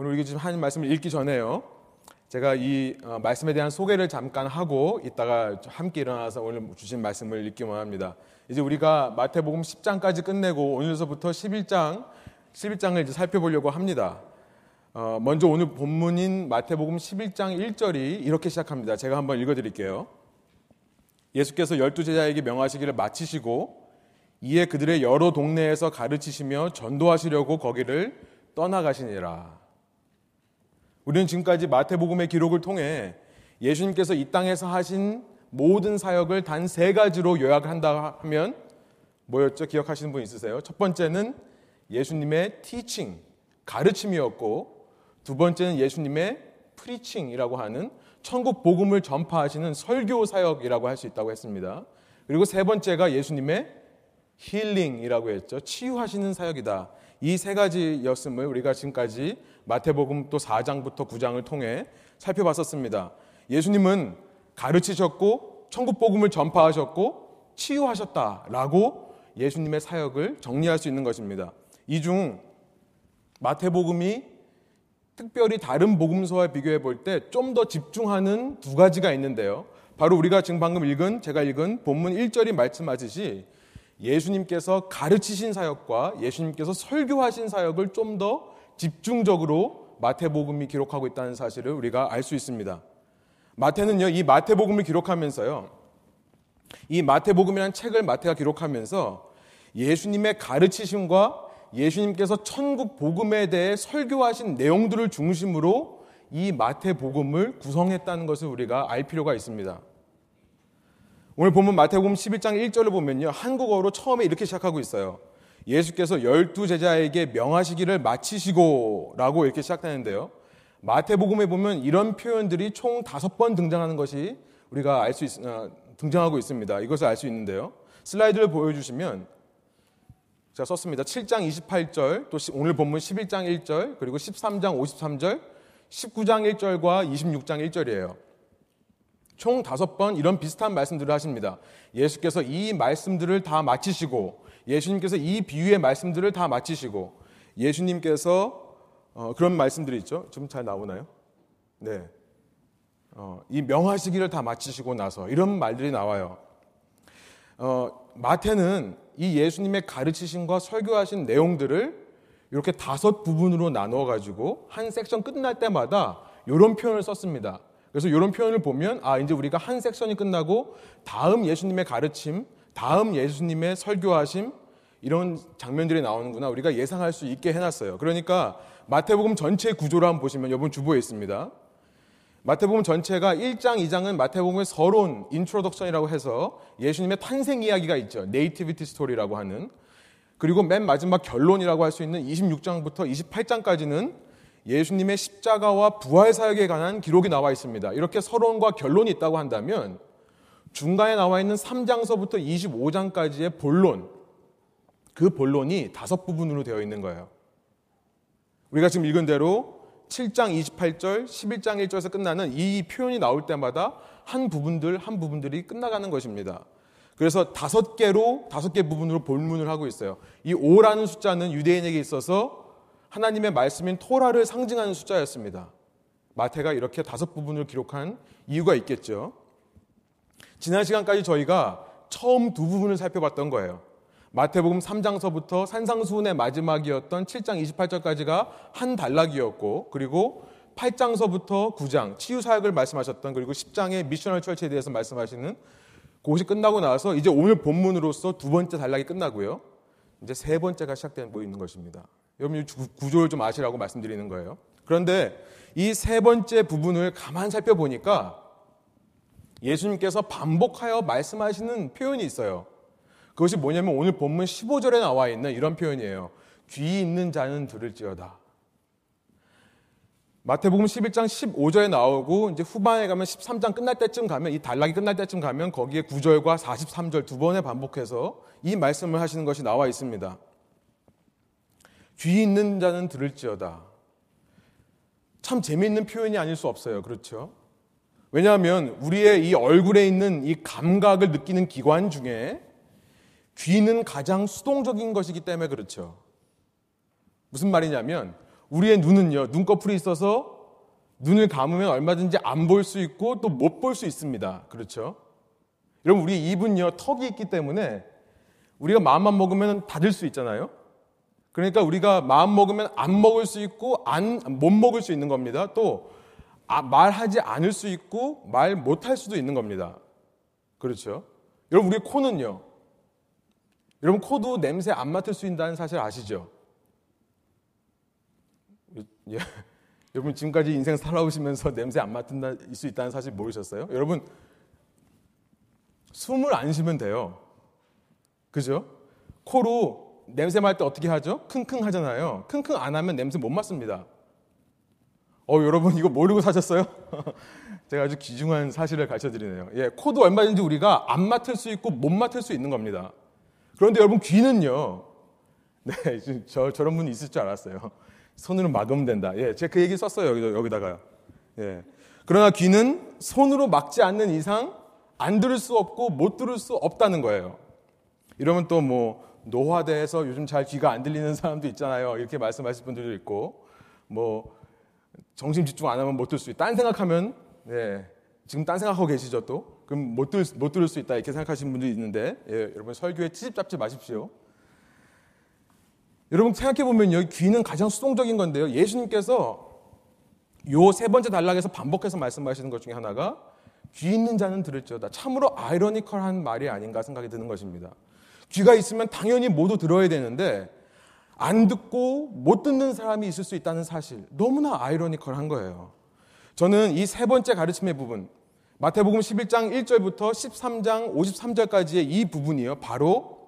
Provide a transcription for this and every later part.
오늘 우리가 지금 하는 말씀을 읽기 전에요. 제가 이 어, 말씀에 대한 소개를 잠깐 하고 이따가 함께 일어나서 오늘 주신 말씀을 읽기 원합니다. 이제 우리가 마태복음 10장까지 끝내고 오늘서부터 11장 11장을 이제 살펴보려고 합니다. 어, 먼저 오늘 본문인 마태복음 11장 1절이 이렇게 시작합니다. 제가 한번 읽어드릴게요. 예수께서 열두 제자에게 명하시기를 마치시고 이에 그들의 여러 동네에서 가르치시며 전도하시려고 거기를 떠나가시니라. 우리는 지금까지 마태복음의 기록을 통해 예수님께서 이 땅에서 하신 모든 사역을 단 세 가지로 요약한다 하면 뭐였죠? 기억하시는 분 있으세요? 첫 번째는 예수님의 티칭, 가르침이었고 두 번째는 예수님의 프리칭이라고 하는 천국 복음을 전파하시는 설교 사역이라고 할 수 있다고 했습니다. 그리고 세 번째가 예수님의 힐링이라고 했죠. 치유하시는 사역이다. 이 세 가지였음을 우리가 지금까지 마태복음 또 4장부터 9장을 통해 살펴봤었습니다. 예수님은 가르치셨고 천국 복음을 전파하셨고 치유하셨다라고 예수님의 사역을 정리할 수 있는 것입니다. 이 중 마태복음이 특별히 다른 복음서와 비교해 볼 때 좀 더 집중하는 두 가지가 있는데요. 바로 우리가 지금 방금 읽은 제가 읽은 본문 1절이 말씀하듯이 예수님께서 가르치신 사역과 예수님께서 설교하신 사역을 좀 더 집중적으로 마태복음이 기록하고 있다는 사실을 우리가 알 수 있습니다. 마태는요, 이 마태복음을 기록하면서요, 이 마태복음이라는 책을 마태가 기록하면서 예수님의 가르치심과 예수님께서 천국 복음에 대해 설교하신 내용들을 중심으로 이 마태복음을 구성했다는 것을 우리가 알 필요가 있습니다. 오늘 보면 마태복음 11장 1절을 보면요. 한국어로 처음에 이렇게 시작하고 있어요. 예수께서 열두 제자에게 명하시기를 마치시고 라고 이렇게 시작되는데요. 마태복음에 보면 이런 표현들이 총 다섯 번 등장하는 것이 우리가 알 수 있, 어, 등장하고 있습니다. 이것을 알 수 있는데요. 슬라이드를 보여주시면 제가 썼습니다. 7장 28절, 또 오늘 본문 11장 1절, 그리고 13장 53절, 19장 1절과 26장 1절이에요. 총 다섯 번 이런 비슷한 말씀들을 하십니다. 예수께서 이 말씀들을 다 마치시고, 예수님께서 이 비유의 말씀들을 다 마치시고, 예수님께서 어, 그런 말씀들이 있죠. 좀 잘 나오나요? 네. 어, 이 명하시기를 다 마치시고 나서 이런 말들이 나와요. 어, 마태는 이 예수님의 가르치신과 설교하신 내용들을 이렇게 다섯 부분으로 나누어 가지고 한 섹션 끝날 때마다 이런 표현을 썼습니다. 그래서 이런 표현을 보면 아 이제 우리가 한 섹션이 끝나고 다음 예수님의 가르침, 다음 예수님의 설교하심 이런 장면들이 나오는구나 우리가 예상할 수 있게 해놨어요. 그러니까 마태복음 전체 구조를 한번 보시면 여러분 주보에 있습니다. 마태복음 전체가 1장, 2장은 마태복음의 서론, introduction이라고 해서 예수님의 탄생 이야기가 있죠. nativity story라고 하는. 그리고 맨 마지막 결론이라고 할 수 있는 26장부터 28장까지는 예수님의 십자가와 부활 사역에 관한 기록이 나와 있습니다. 이렇게 서론과 결론이 있다고 한다면 중간에 나와 있는 3장서부터 25장까지의 본론, 그 본론이 다섯 부분으로 되어 있는 거예요. 우리가 지금 읽은 대로 7장 28절, 11장 1절에서 끝나는 이 표현이 나올 때마다 한 부분들, 한 부분들이 끝나가는 것입니다. 그래서 다섯 개로, 다섯 개 부분으로 본문을 하고 있어요. 이 5라는 숫자는 유대인에게 있어서 하나님의 말씀인 토라를 상징하는 숫자였습니다. 마태가 이렇게 다섯 부분을 기록한 이유가 있겠죠. 지난 시간까지 저희가 처음 두 부분을 살펴봤던 거예요. 마태복음 3장서부터 산상수훈의 마지막이었던 7장 28절까지가 한 단락이었고 그리고 8장서부터 9장 치유 사역을 말씀하셨던 그리고 10장의 미셔널 철치에 대해서 말씀하시는 그것이 끝나고 나서 이제 오늘 본문으로서 두 번째 단락이 끝나고요. 이제 세 번째가 시작되고 있는 것입니다. 여러분 구조를 좀 아시라고 말씀드리는 거예요. 그런데 이 세 번째 부분을 가만 살펴보니까 예수님께서 반복하여 말씀하시는 표현이 있어요. 그것이 뭐냐면 오늘 본문 15절에 나와 있는 이런 표현이에요. 귀 있는 자는 들을지어다. 마태복음 11장 15절에 나오고 이제 후반에 가면 13장 끝날 때쯤 가면 이 단락이 끝날 때쯤 가면 거기에 9절과 43절 두 번에 반복해서 이 말씀을 하시는 것이 나와 있습니다. 귀 있는 자는 들을지어다. 참 재미있는 표현이 아닐 수 없어요. 그렇죠? 왜냐하면 우리의 이 얼굴에 있는 이 감각을 느끼는 기관 중에 귀는 가장 수동적인 것이기 때문에 그렇죠. 무슨 말이냐면 우리의 눈은요, 눈꺼풀이 있어서 눈을 감으면 얼마든지 안 볼 수 있고 또 못 볼 수 있습니다. 그렇죠? 여러분, 우리 입은요, 턱이 있기 때문에 우리가 마음만 먹으면 닫을 수 있잖아요? 그러니까 우리가 마음 먹으면 안 먹을 수 있고 안, 못 먹을 수 있는 겁니다. 또 아, 말하지 않을 수 있고 말 못할 수도 있는 겁니다. 그렇죠? 여러분, 우리 코는요. 여러분, 코도 냄새 안 맡을 수 있다는 사실 아시죠? 예. 여러분, 지금까지 인생 살아오시면서 냄새 안 맡을 수 있다는 사실 모르셨어요? 여러분, 숨을 안 쉬면 돼요. 그죠? 코로 냄새 맡을 때 어떻게 하죠? 킁킁 하잖아요. 킁킁 안 하면 냄새 못 맡습니다. 어, 여러분 이거 모르고 사셨어요? 제가 아주 귀중한 사실을 가르쳐 드리네요. 예, 코도 얼마든지 우리가 안 맡을 수 있고 못 맡을 수 있는 겁니다. 그런데 여러분 귀는요. 네, 저, 저런 분이 있을 줄 알았어요. 손으로 막으면 된다. 예, 제가 그 얘기 썼어요. 여기, 여기다가요. 예. 그러나 귀는 손으로 막지 않는 이상 안 들을 수 없고 못 들을 수 없다는 거예요. 이러면 또 뭐 노화대에서 요즘 잘 귀가 안 들리는 사람도 있잖아요. 이렇게 말씀하실 분들도 있고 뭐 정신 집중 안 하면 못 들을 수 있다. 딴 생각하면 네, 지금 딴 생각하고 계시죠 또? 그럼 못, 들, 못 들을 수 있다 이렇게 생각하시는 분들이 있는데 예, 여러분 설교에 치집 잡지 마십시오. 여러분 생각해 보면 여기 귀는 가장 수동적인 건데요. 예수님께서 요 세 번째 단락에서 반복해서 말씀하시는 것 중에 하나가 귀 있는 자는 들을지어다. 참으로 아이러니컬한 말이 아닌가 생각이 드는 것입니다. 귀가 있으면 당연히 모두 들어야 되는데 안 듣고 못 듣는 사람이 있을 수 있다는 사실 너무나 아이러니컬한 거예요. 저는 이 세 번째 가르침의 부분 마태복음 11장 1절부터 13장 53절까지의 이 부분이요. 바로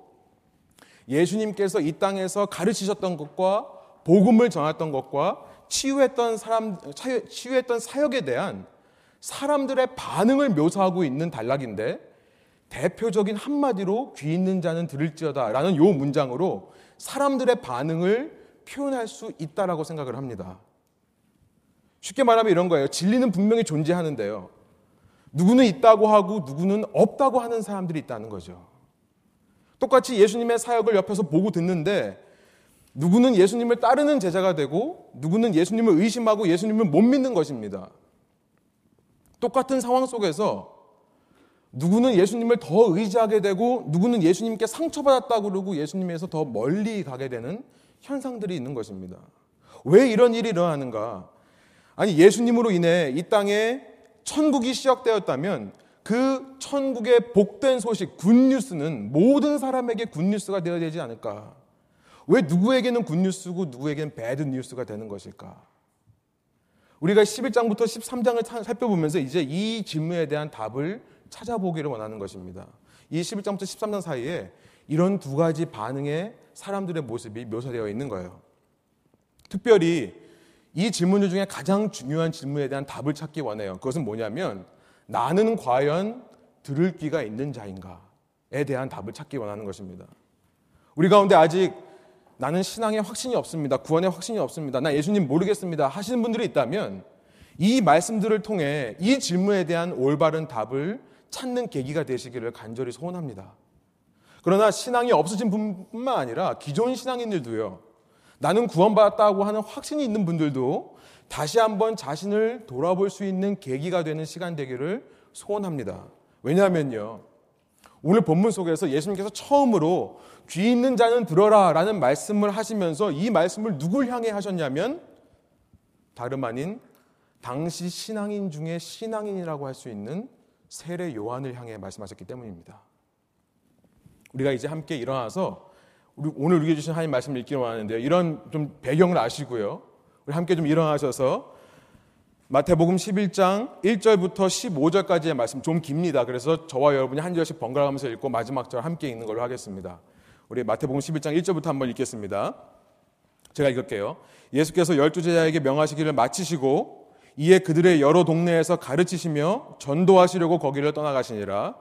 예수님께서 이 땅에서 가르치셨던 것과 복음을 전했던 것과 치유했던 사람 치유했던 사역에 대한 사람들의 반응을 묘사하고 있는 단락인데 대표적인 한마디로 귀 있는 자는 들을지어다라는 요 문장으로 사람들의 반응을 표현할 수 있다라고 생각을 합니다. 쉽게 말하면 이런 거예요. 진리는 분명히 존재하는데요. 누구는 있다고 하고 누구는 없다고 하는 사람들이 있다는 거죠. 똑같이 예수님의 사역을 옆에서 보고 듣는데 누구는 예수님을 따르는 제자가 되고 누구는 예수님을 의심하고 예수님을 못 믿는 것입니다. 똑같은 상황 속에서 누구는 예수님을 더 의지하게 되고 누구는 예수님께 상처받았다고 그러고 예수님에서 더 멀리 가게 되는 현상들이 있는 것입니다. 왜 이런 일이 일어나는가? 아니 예수님으로 인해 이 땅에 천국이 시작되었다면 그 천국의 복된 소식 굿뉴스는 모든 사람에게 굿뉴스가 되어야 되지 않을까? 왜 누구에게는 굿뉴스고 누구에게는 배드 뉴스가 되는 것일까? 우리가 11장부터 13장을 살펴보면서 이제 이 질문에 대한 답을 찾아보기를 원하는 것입니다. 이 11장부터 13장 사이에 이런 두 가지 반응의 사람들의 모습이 묘사되어 있는 거예요. 특별히 이 질문들 중에 가장 중요한 질문에 대한 답을 찾기 원해요. 그것은 뭐냐면 나는 과연 들을 귀가 있는 자인가에 대한 답을 찾기 원하는 것입니다. 우리 가운데 아직 나는 신앙에 확신이 없습니다. 구원에 확신이 없습니다. 나 예수님 모르겠습니다. 하시는 분들이 있다면 이 말씀들을 통해 이 질문에 대한 올바른 답을 찾는 계기가 되시기를 간절히 소원합니다. 그러나 신앙이 없으신 분뿐만 아니라 기존 신앙인들도요. 나는 구원받았다고 하는 확신이 있는 분들도 다시 한번 자신을 돌아볼 수 있는 계기가 되는 시간 되기를 소원합니다. 왜냐하면요. 오늘 본문 속에서 예수님께서 처음으로 귀 있는 자는 들어라 라는 말씀을 하시면서 이 말씀을 누굴 향해 하셨냐면 다름 아닌 당시 신앙인 중에 신앙인이라고 할 수 있는 세례 요한을 향해 말씀하셨기 때문입니다. 우리가 이제 함께 일어나서 우리 오늘 우리에게 주신 하나님 말씀을 읽기로 하는데요. 이런 좀 배경을 아시고요. 우리 함께 좀 일어나셔서 마태복음 11장 1절부터 15절까지의 말씀 좀 깁니다. 그래서 저와 여러분이 한 절씩 번갈아 가면서 읽고 마지막 절 함께 읽는 걸로 하겠습니다. 우리 마태복음 11장 1절부터 한번 읽겠습니다. 제가 읽을게요. 예수께서 열두 제자에게 명하시기를 마치시고 이에 그들의 여러 동네에서 가르치시며 전도하시려고 거기를 떠나가시니라.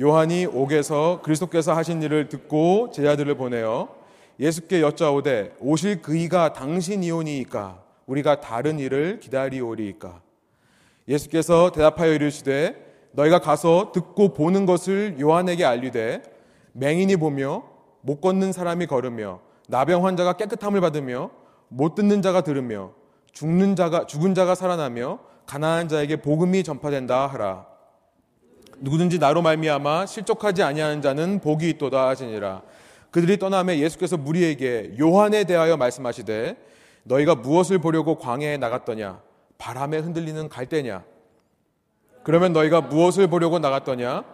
요한이 옥에서 그리스도께서 하신 일을 듣고 제자들을 보내어 예수께 여짜오되 오실 그이가 당신이오니이까 우리가 다른 일을 기다리오리이까 예수께서 대답하여 이르시되 너희가 가서 듣고 보는 것을 요한에게 알리되 맹인이 보며 못 걷는 사람이 걸으며 나병 환자가 깨끗함을 받으며 못 듣는 자가 들으며 죽는 자가 죽은 자가 살아나며 가난한 자에게 복음이 전파된다 하라. 누구든지 나로 말미암아 실족하지 아니하는 자는 복이 있도다 하시니라. 그들이 떠나며 예수께서 무리에게 요한에 대하여 말씀하시되 너희가 무엇을 보려고 광야에 나갔더냐? 바람에 흔들리는 갈대냐? 그러면 너희가 무엇을 보려고 나갔더냐?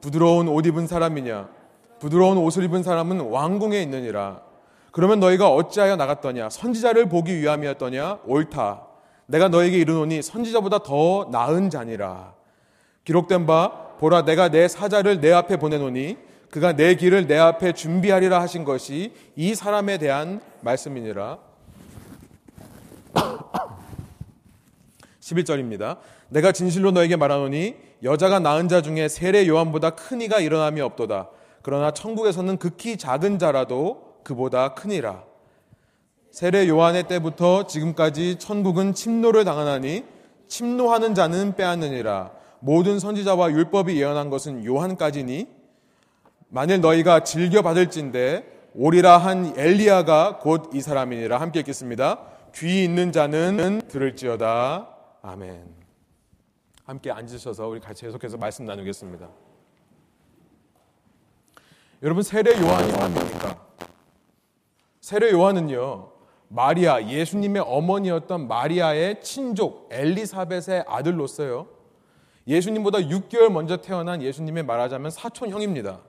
부드러운 옷 입은 사람이냐? 부드러운 옷을 입은 사람은 왕궁에 있느니라 그러면 너희가 어찌하여 나갔더냐? 선지자를 보기 위함이었더냐? 옳다. 내가 너에게 이르노니 선지자보다 더 나은 자니라. 기록된 바 보라 내가 내 사자를 내 앞에 보내노니 그가 내 길을 내 앞에 준비하리라 하신 것이 이 사람에 대한 말씀이니라. 11절입니다. 내가 진실로 너에게 말하노니 여자가 낳은 자 중에 세례 요한보다 큰 이가 일어남이 없도다. 그러나 천국에서는 극히 작은 자라도 그보다 크니라. 세례 요한의 때부터 지금까지 천국은 침노를 당하나니 침노하는 자는 빼앗느니라. 모든 선지자와 율법이 예언한 것은 요한까지니 만일 너희가 즐겨 받을진대 오리라 한 엘리야가 곧 이 사람이니라 함께 읽겠습니다. 귀 있는 자는 들을지어다. 아멘. 함께 앉으셔서 우리 같이 계속해서 말씀 나누겠습니다. 여러분 세례 요한이 뭡니까? 세례 요한은요. 마리아 예수님의 어머니였던 마리아의 친족 엘리사벳의 아들로서요. 예수님보다 6개월 먼저 태어난 예수님의 말하자면 사촌 형입니다.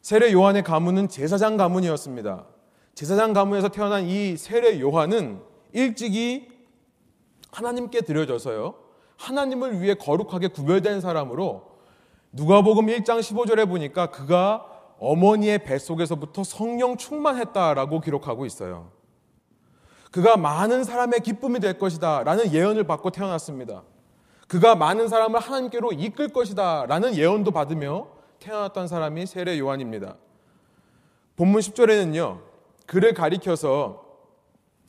세례 요한의 가문은 제사장 가문이었습니다. 제사장 가문에서 태어난 이 세례 요한은 일찍이 하나님께 드려져서요. 하나님을 위해 거룩하게 구별된 사람으로 누가복음 1장 15절에 보니까 그가 어머니의 뱃속에서부터 성령 충만했다라고 기록하고 있어요. 그가 많은 사람의 기쁨이 될 것이다 라는 예언을 받고 태어났습니다. 그가 많은 사람을 하나님께로 이끌 것이다 라는 예언도 받으며 태어났던 사람이 세례 요한입니다. 본문 10절에는요, 그를 가리켜서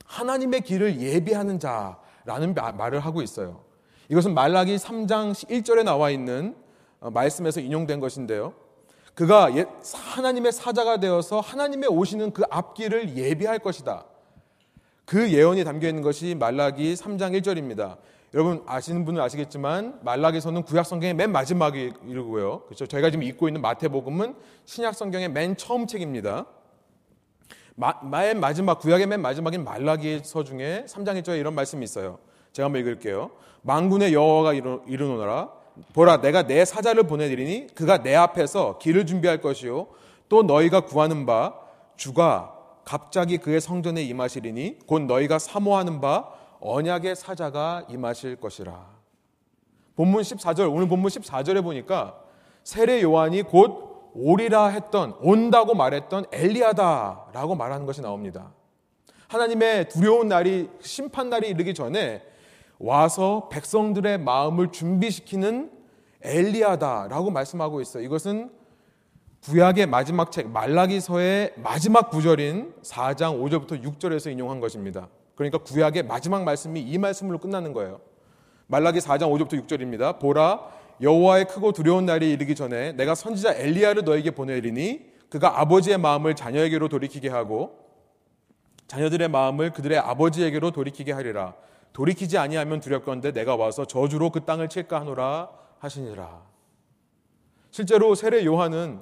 하나님의 길을 예비하는 자 라는 말을 하고 있어요. 이것은 말라기 3장 1절에 나와 있는 어, 말씀에서 인용된 것인데요. 그가 하나님의 사자가 되어서 하나님의 오시는 그 앞길을 예비할 것이다. 그 예언이 담겨 있는 것이 말라기 3장 1절입니다. 여러분 아시는 분은 아시겠지만 말라기서는 구약 성경의 맨 마지막에 이르고요. 그렇죠? 저희가 지금 읽고 있는 마태복음은 신약 성경의 맨 처음 책입니다. 맨 마지막 구약의 맨 마지막인 말라기서 중에 3장 1절에 이런 말씀이 있어요. 제가 한번 읽을게요. 망군의 여호와가 이르노라 보라 내가 내 사자를 보내드리니 그가 내 앞에서 길을 준비할 것이요 또 너희가 구하는 바 주가 갑자기 그의 성전에 임하시리니 곧 너희가 사모하는 바 언약의 사자가 임하실 것이라. 본문 14절 오늘 본문 14절에 보니까 세례 요한이 곧 오리라 했던 온다고 말했던 엘리야다라고 말하는 것이 나옵니다. 하나님의 두려운 날이 심판 날이 이르기 전에 와서 백성들의 마음을 준비시키는 엘리야다라고 말씀하고 있어요. 이것은 구약의 마지막 책 말라기서의 마지막 구절인 4장 5절부터 6절에서 인용한 것입니다. 그러니까 구약의 마지막 말씀이 이 말씀으로 끝나는 거예요. 말라기 4장 5절부터 6절입니다. 보라 여호와의 크고 두려운 날이 이르기 전에 내가 선지자 엘리야를 너에게 보내리니 그가 아버지의 마음을 자녀에게로 돌이키게 하고 자녀들의 마음을 그들의 아버지에게로 돌이키게 하리라. 돌이키지 아니하면 두렵건대 내가 와서 저주로 그 땅을 칠까 하노라 하시니라. 실제로 세례 요한은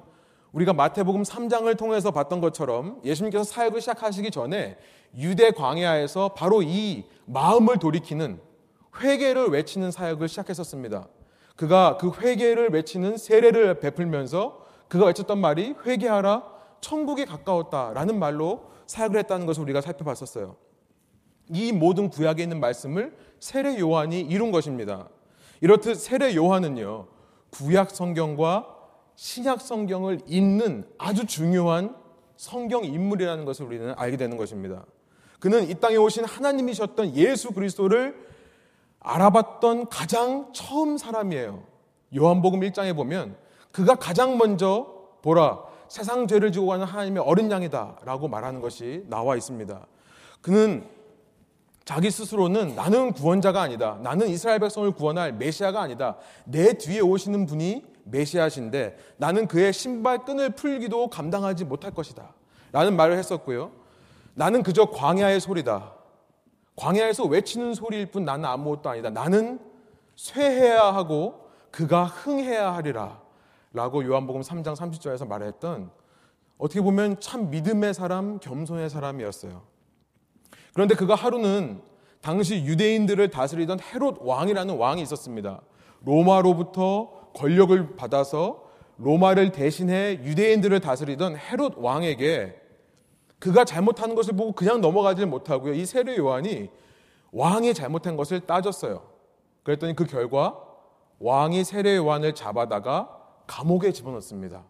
우리가 마태복음 3장을 통해서 봤던 것처럼 예수님께서 사역을 시작하시기 전에 유대 광야에서 바로 이 마음을 돌이키는 회개를 외치는 사역을 시작했었습니다. 그가 그 회개를 외치는 세례를 베풀면서 그가 외쳤던 말이 회개하라 천국이 가까웠다라는 말로 사역을 했다는 것을 우리가 살펴봤었어요. 이 모든 구약에 있는 말씀을 세례 요한이 이룬 것입니다. 이렇듯 세례 요한은요. 구약 성경과 신약 성경을 읽는 아주 중요한 성경 인물이라는 것을 우리는 알게 되는 것입니다. 그는 이 땅에 오신 하나님이셨던 예수 그리스도를 알아봤던 가장 처음 사람이에요. 요한복음 1장에 보면 그가 가장 먼저 보라 세상 죄를 지고 가는 하나님의 어린 양이다라고 말하는 것이 나와 있습니다. 그는 자기 스스로는 나는 구원자가 아니다. 나는 이스라엘 백성을 구원할 메시아가 아니다. 내 뒤에 오시는 분이 메시아신데 나는 그의 신발 끈을 풀기도 감당하지 못할 것이다. 라는 말을 했었고요. 나는 그저 광야의 소리다. 광야에서 외치는 소리일 뿐 나는 아무것도 아니다. 나는 쇠해야 하고 그가 흥해야 하리라. 라고 요한복음 3장 30절에서 말했던 어떻게 보면 참 믿음의 사람, 겸손의 사람이었어요. 그런데 그가 하루는 당시 유대인들을 다스리던 헤롯 왕이라는 왕이 있었습니다. 로마로부터 권력을 받아서 로마를 대신해 유대인들을 다스리던 헤롯 왕에게 그가 잘못하는 것을 보고 그냥 넘어가지 못하고요. 이 세례 요한이 왕이 잘못한 것을 따졌어요. 그랬더니 그 결과 왕이 세례 요한을 잡아다가 감옥에 집어넣습니다.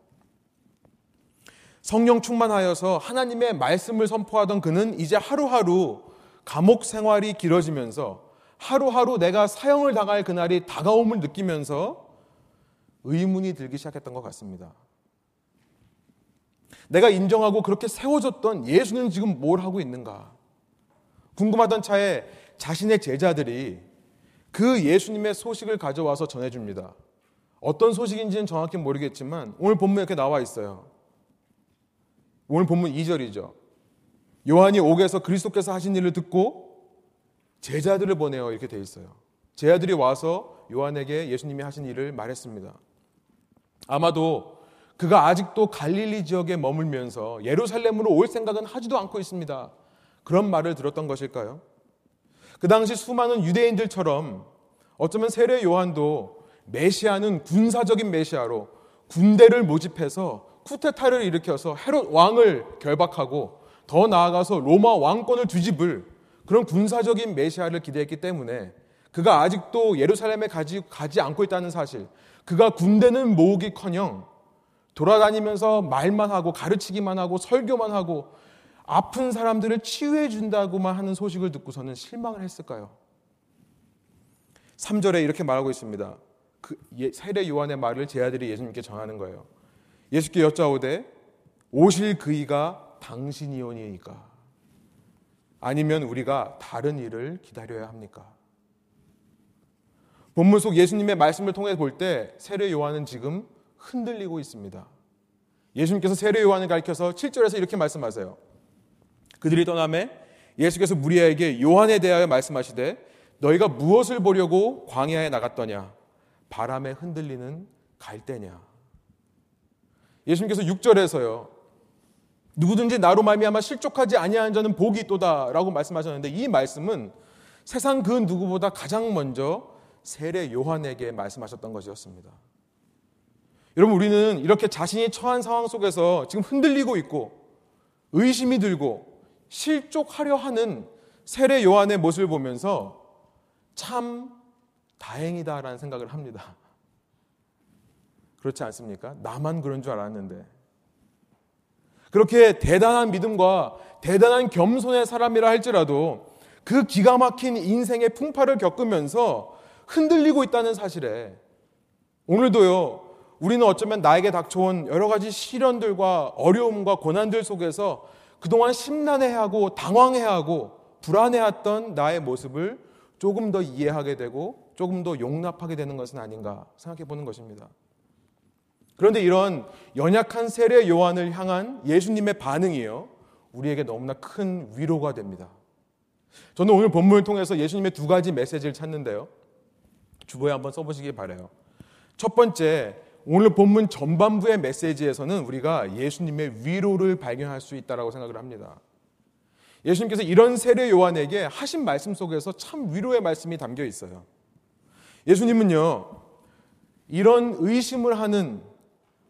성령 충만하여서 하나님의 말씀을 선포하던 그는 이제 하루하루 감옥 생활이 길어지면서 하루하루 내가 사형을 당할 그날이 다가옴을 느끼면서 의문이 들기 시작했던 것 같습니다. 내가 인정하고 그렇게 세워졌던 예수는 지금 뭘 하고 있는가? 궁금하던 차에 자신의 제자들이 그 예수님의 소식을 가져와서 전해줍니다. 어떤 소식인지는 정확히 모르겠지만 오늘 본문에 이렇게 나와 있어요. 오늘 본문 2절이죠. 요한이 옥에서 그리스도께서 하신 일을 듣고 제자들을 보내어 이렇게 돼 있어요. 제자들이 와서 요한에게 예수님이 하신 일을 말했습니다. 아마도 그가 아직도 갈릴리 지역에 머물면서 예루살렘으로 올 생각은 하지도 않고 있습니다. 그런 말을 들었던 것일까요? 그 당시 수많은 유대인들처럼 어쩌면 세례 요한도 메시아는 군사적인 메시아로 군대를 모집해서 쿠데타를 일으켜서 헤롯 왕을 결박하고 더 나아가서 로마 왕권을 뒤집을 그런 군사적인 메시아를 기대했기 때문에 그가 아직도 예루살렘에 가지, 가지 않고 있다는 사실, 그가 군대는 모으기 커녕 돌아다니면서 말만 하고 가르치기만 하고 설교만 하고 아픈 사람들을 치유해 준다고만 하는 소식을 듣고서는 실망을 했을까요? 3절에 이렇게 말하고 있습니다. 그 예, 세례 요한의 말을 제 아들이 예수님께 전하는 거예요. 예수께 여짜오되 오실 그이가 당신이오니까 아니면 우리가 다른 일을 기다려야 합니까? 본문 속 예수님의 말씀을 통해 볼 때 세례 요한은 지금 흔들리고 있습니다. 예수님께서 세례 요한을 가리켜서 7절에서 이렇게 말씀하세요. 그들이 떠남에 예수께서 무리에게 요한에 대하여 말씀하시되 너희가 무엇을 보려고 광야에 나갔더냐 바람에 흔들리는 갈대냐 예수님께서 6절에서요 누구든지 나로 말미암아 실족하지 아니하는 자는 복이 있도다라고 말씀하셨는데 이 말씀은 세상 그 누구보다 가장 먼저 세례 요한에게 말씀하셨던 것이었습니다. 여러분 우리는 이렇게 자신이 처한 상황 속에서 지금 흔들리고 있고 의심이 들고 실족하려 하는 세례 요한의 모습을 보면서 참 다행이다라는 생각을 합니다. 그렇지 않습니까? 나만 그런 줄 알았는데. 그렇게 대단한 믿음과 대단한 겸손의 사람이라 할지라도 그 기가 막힌 인생의 풍파를 겪으면서 흔들리고 있다는 사실에 오늘도요, 우리는 어쩌면 나에게 닥쳐온 여러 가지 시련들과 어려움과 고난들 속에서 그동안 심란해하고 당황해하고 불안해했던 나의 모습을 조금 더 이해하게 되고 조금 더 용납하게 되는 것은 아닌가 생각해 보는 것입니다. 그런데 이런 연약한 세례 요한을 향한 예수님의 반응이요. 우리에게 너무나 큰 위로가 됩니다. 저는 오늘 본문을 통해서 예수님의 두 가지 메시지를 찾는데요. 주보에 한번 써보시기 바래요. 첫 번째, 오늘 본문 전반부의 메시지에서는 우리가 예수님의 위로를 발견할 수 있다고 생각을 합니다. 예수님께서 이런 세례 요한에게 하신 말씀 속에서 참 위로의 말씀이 담겨 있어요. 예수님은요, 이런 의심을 하는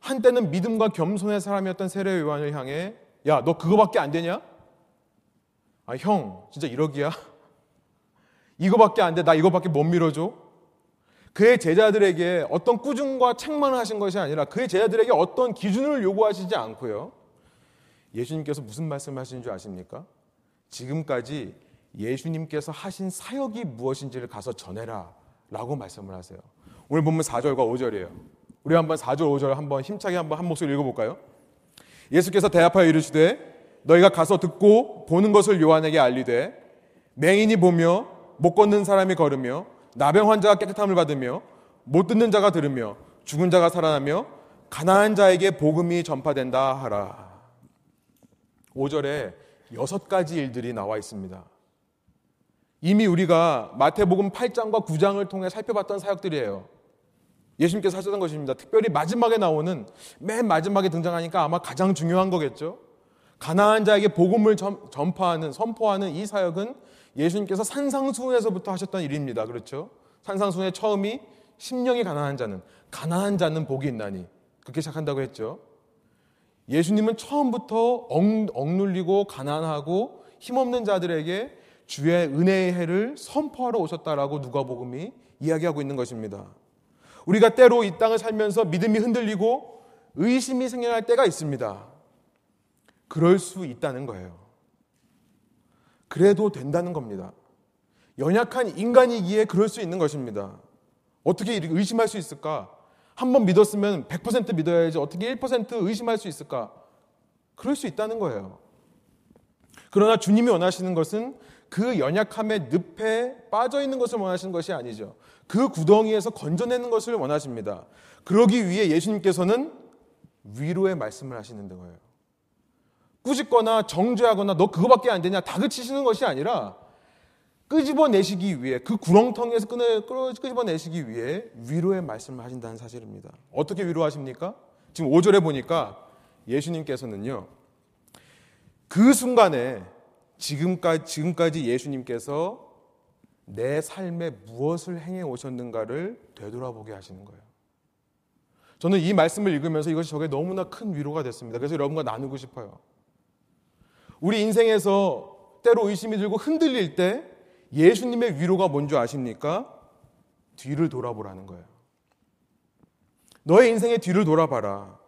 한때는 믿음과 겸손의 사람이었던 세례 요한을 향해 야, 너 그거밖에 안 되냐? 아, 형, 진짜 이러기야? 이거밖에 안 돼. 나 이거밖에 못 밀어줘. 그의 제자들에게 어떤 꾸중과 책망을 하신 것이 아니라 그의 제자들에게 어떤 기준을 요구하시지 않고요. 예수님께서 무슨 말씀을 하시는 줄 아십니까? 지금까지 예수님께서 하신 사역이 무엇인지를 가서 전해라 라고 말씀을 하세요. 오늘 보면 4절과 5절이에요. 우리 한번 4절, 5절 한번 힘차게 한번 한 목소리 읽어볼까요? 예수께서 대합하여 이르시되 너희가 가서 듣고 보는 것을 요한에게 알리되 맹인이 보며 못 걷는 사람이 걸으며 나병 환자가 깨끗함을 받으며 못 듣는 자가 들으며 죽은 자가 살아나며 가난한 자에게 복음이 전파된다 하라. 5절에 여섯 가지 일들이 나와 있습니다. 이미 우리가 마태복음 8장과 9장을 통해 살펴봤던 사역들이에요. 예수님께서 하셨던 것입니다. 특별히 마지막에 나오는 맨 마지막에 등장하니까 아마 가장 중요한 거겠죠. 가나안 자에게 복음을 전파하는 선포하는 이 사역은 예수님께서 산상수훈에서부터 하셨던 일입니다. 그렇죠? 산상수훈의 처음이 심령이 가난한 자는 가난한 자는 복이 있나니 그렇게 시작한다고 했죠. 예수님은 처음부터 억, 억눌리고 가난하고 힘없는 자들에게 주의 은혜의 해를 선포하러 오셨다라고 누가복음이 이야기하고 있는 것입니다. 우리가 때로 이 땅을 살면서 믿음이 흔들리고 의심이 생겨날 때가 있습니다. 그럴 수 있다는 거예요. 그래도 된다는 겁니다. 연약한 인간이기에 그럴 수 있는 것입니다. 어떻게 의심할 수 있을까? 한번 믿었으면 100% 믿어야지 어떻게 1% 의심할 수 있을까? 그럴 수 있다는 거예요. 그러나 주님이 원하시는 것은 그 연약함의 늪에 빠져 있는 것을 원하시는 것이 아니죠. 그 구덩이에서 건져내는 것을 원하십니다. 그러기 위해 예수님께서는 위로의 말씀을 하시는 거예요. 꾸짖거나 정죄하거나 너 그거밖에 안 되냐 다그치시는 것이 아니라 끄집어내시기 위해 그 구렁텅이에서 끄집어내시기 위해 위로의 말씀을 하신다는 사실입니다. 어떻게 위로하십니까? 지금 5절에 보니까 예수님께서는요. 그 순간에 지금까지, 지금까지 예수님께서 내 삶에 무엇을 행해 오셨는가를 되돌아보게 하시는 거예요. 저는 이 말씀을 읽으면서 이것이 저게 너무나 큰 위로가 됐습니다. 그래서 여러분과 나누고 싶어요. 우리 인생에서 때로 의심이 들고 흔들릴 때 예수님의 위로가 뭔지 아십니까? 뒤를 돌아보라는 거예요. 너의 인생의 뒤를 돌아봐라.